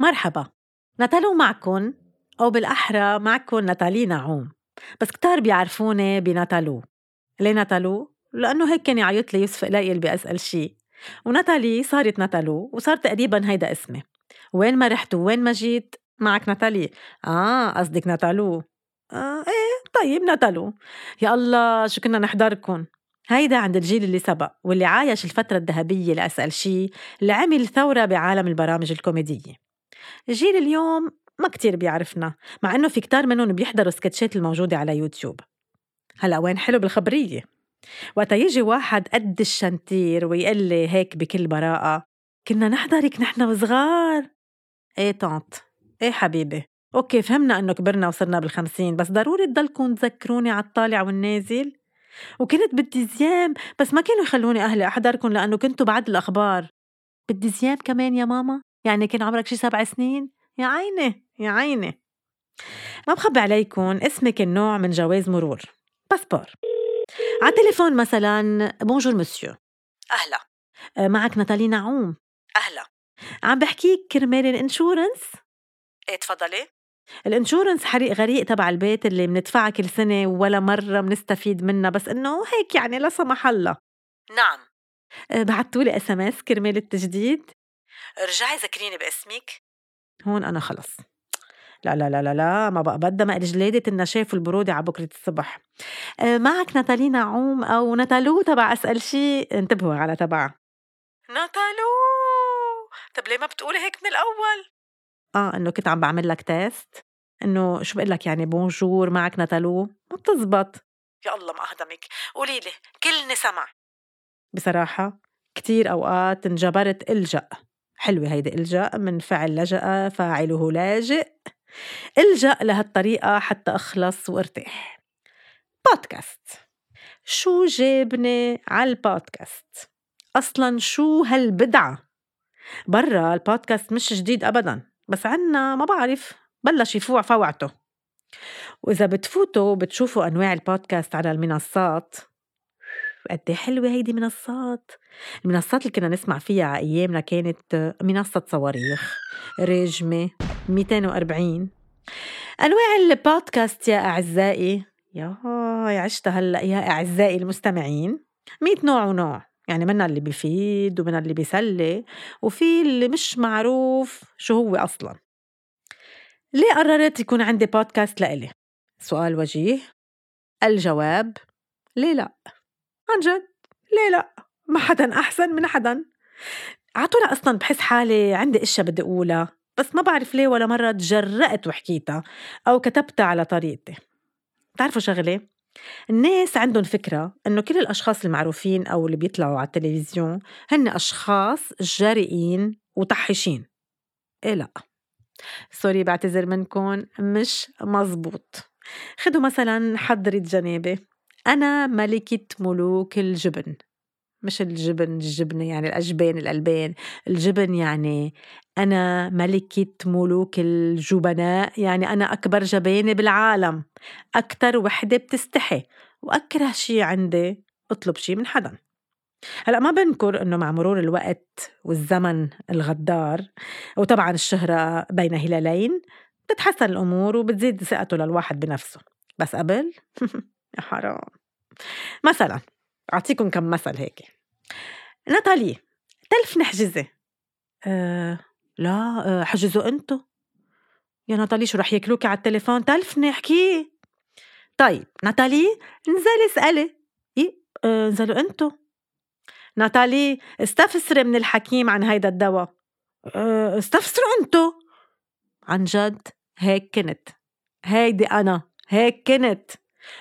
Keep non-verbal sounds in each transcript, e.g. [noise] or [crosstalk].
مرحبا نتالو معكن أو بالأحرى معكن ناتالي نعوم بس كتار بيعرفوني بناتالو. ليه ناتالو؟ لأنه هيك كان يعيط لي يوسف قليل بأسأل شي. وناتالي صارت ناتالو وصار تقريبا هيدا اسمي. وين ما رحت وين ما جيت معك ناتالي. آه قصدك ناتالو. آه إيه طيب ناتالو. يا الله شو كنا نحضركن؟ هيدا عند الجيل اللي سبق واللي عايش الفترة الذهبية لأسأل شي اللي عمل ثورة بعالم البرامج الكوميدية. جيل اليوم ما كتير بيعرفنا مع إنه في كتار منهم بيحضروا سكتشات الموجودة على يوتيوب. هلا وين حلو بالخبرية؟ وقتا يجي واحد قد الشنتير ويقول لي هيك بكل براءة كنا نحضرك نحن وصغار. إيه طانت إيه حبيبي okay فهمنا إنه كبرنا وصرنا بالخمسين بس ضروري تضلكم تذكروني على الطالع والنازل. وكنت بدي زيام بس ما كانوا يخلوني أهلي أحضركم لأنه كنتوا بعد الأخبار. بدي زيام كمان يا ماما؟ يعني كان عمرك شي سبع سنين؟ يا عيني يا عيني. ما بخبي عليكم اسمي كنوع من جواز مرور. passeport. على التليفون مثلا bonjour monsieur أهلا. أه، معك ناتالي نعوم. أهلا. عم بحكيك كرمال ال insurance؟ إيه تفضلي. ال insurance حريق غريق تبع البيت اللي بندفعها كل سنة ولا مرة بنستفيد منها بس إنه هيك يعني لا سمح الله. نعم. أه، بعتولي SMS كرمال التجديد. ارجعي ذكريني باسمك. هون أنا خلص. لا لا لا لا لا ما بقى بدها ما جلادة النشاف والبرودة على بكرة الصبح. أه، معك ناتالي نعوم أو ناتالو تبع أسأل شي؟ انتبهوا على تبع ناتالو! طب ليه ما بتقولي هيك من الأول؟ آه إنه كنت عم بعمل لك test. إنه شو بقول لك يعني bonjour معك ناتالو. ما بتزبط. يا الله ما أهدمك قولي لي كلني سمع. بصراحة كتير أوقات انجبرت ألجأ. حلوة هيدي ألجأ من فعل لجأ فاعله لاجئ. ألجأ لهالطريقة حتى أخلص وأرتاح. بودكاست. شو جابني على البودكاست أصلا شو هالبدعة؟ برا البودكاست مش جديد أبدا بس عنا ما بعرف بلش يفوع فوعته. وإذا بتفوتوا بتشوفوا أنواع البودكاست على المنصات. قد إيه حلوة هيدي منصات؟ المنصات اللي كنا نسمع فيها على أيامنا كانت منصة صواريخ رجمة 240 أنواع البودكاست يا أعزائي يا عشت هلأ يا أعزائي المستمعين. 100 نوع ونوع يعني منا اللي بيفيد ومنا اللي بيسلي وفي اللي مش معروف شو هو أصلا. ليه قررت يكون عندي بودكاست لإلي؟ سؤال وجيه. الجواب ليه لأ؟ عن جد. ليه لأ؟ ما حدا أحسن من حدا. عطولا أصلا بحس حالي عندي إشياء بدي أقولها بس ما بعرف ليه ولا مرة تجرأت وحكيتها أو كتبتها على طريقتي. بتعرفوا شغلة؟ الناس عندهم فكرة إنه كل الأشخاص المعروفين أو اللي بيطلعوا على التلفزيون هن أشخاص جريئين وطحشين. إيه لأ. سوري بعتذر منكم مش مزبوط. خدوا مثلا حضرة جنابة أنا ملكة ملوك الجبن مش الجبن الجبنة يعني الأجبان الألبان. الجبن يعني أنا ملكة ملوك الجبناء يعني أنا أكبر جبانة بالعالم. أكتر وحدة بتستحي. وأكره شي عندي أطلب شي من حدا. هلأ ما بنكر إنه مع مرور الوقت والزمن الغدار وطبعا الشهرة بين هلالين بتتحسن الأمور وبتزيد ثقته للواحد بنفسه. بس قبل [laughs] يا حرام. مثلا أعطيكم كم مثل هيك. ناتالي تلف نحجزه أه لا أه حجزوا انتو. يا ناتالي شو رح ياكلوكي على التليفون؟ تلفني احكي طيب ناتالي انزلي اسألي. إيه أه انزلوا انتو. ناتالي استفسري من الحكيم عن هيدا الدواء. أه استفسروا انتو. عن جد هيك كنت. هيدي أنا هيك كنت.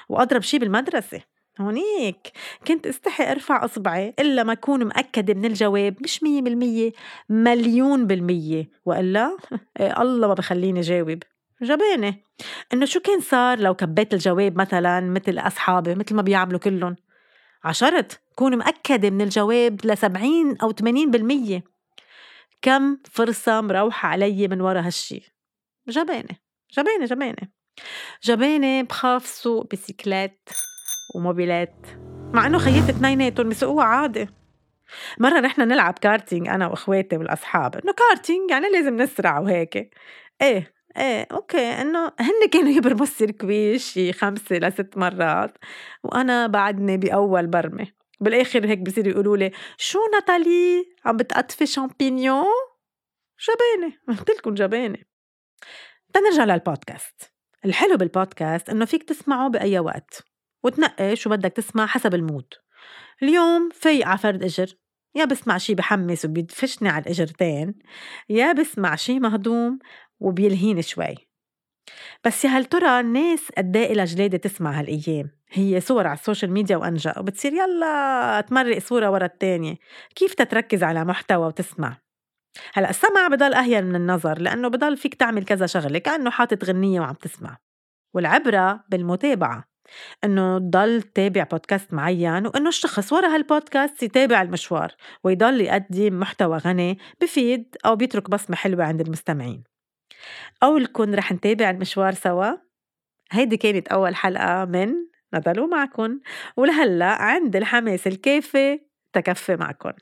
وأضرب شي بالمدرسة. هونيك كنت استحي أرفع أصبعي إلا ما أكون مأكدة من الجواب مش مية بالمية مليون بالمية. وإلا [laughs] إيه الله ما بخليني جاوب جبانة. إنه شو كان صار لو كبيت الجواب مثلا مثل أصحابي مثل ما بيعملوا كلهم؟ عشرت. كون مأكدة من الجواب لسبعين أو 80 بالمية. كم فرصة مروحة علي من ورا هالشي؟ جبانة. جبانة جبانة. جبانة بخاف سوق بسيكلات وموبيلات مع إنه خييت اثنيناتهم بسوقوها عادي. مرة نحن نلعب كارتينج أنا وإخواتي والأصحاب إنه كارتينج يعني لازم نسرع وهيك. إيه إيه okay إنه هن كانوا يبرموا ال circuit شي خمسة لست مرات وأنا بعدني بأول برمة. بالآخر هيك بصيروا يقولوا لي شو ناتالي عم بتقطفي champignons؟ جبانة قلت لكم جبانة تنرجع للبودكاست. الحلو بالبودكاست إنه فيك تسمعه بأي وقت وتنقي شو بدك تسمع حسب ال mood. اليوم في على فرد إجر يا بسمع شي بحمس وبيدفشني على الإجرتين يا بسمع شي مهضوم وبيلهيني شوي. بس يا هل ترى الناس قد إيه جلادة تسمع هالأيام؟ هي صور على ال social media وأنجا وبتصير يلا تمرق صورة ورا التانية. كيف تتركز على محتوى وتسمع؟ هلأ السمع بضل أهين من النظر لأنه بضل فيك تعمل كذا شغلة كأنه حاطط غنية وعم تسمع. والعبرة بالمتابعة إنه تضل تتابع بودكاست معين وإنه الشخص ورا هالبودكاست يتابع المشوار ويضل يقدم محتوى غني بفيد أو بيترك بصمة حلوة عند المستمعين. قولكن رح نتابع المشوار سوا؟ هيدي كانت أول حلقة من نضلوا معكن ولهلأ عند الحماس الكافي تكفي معكن.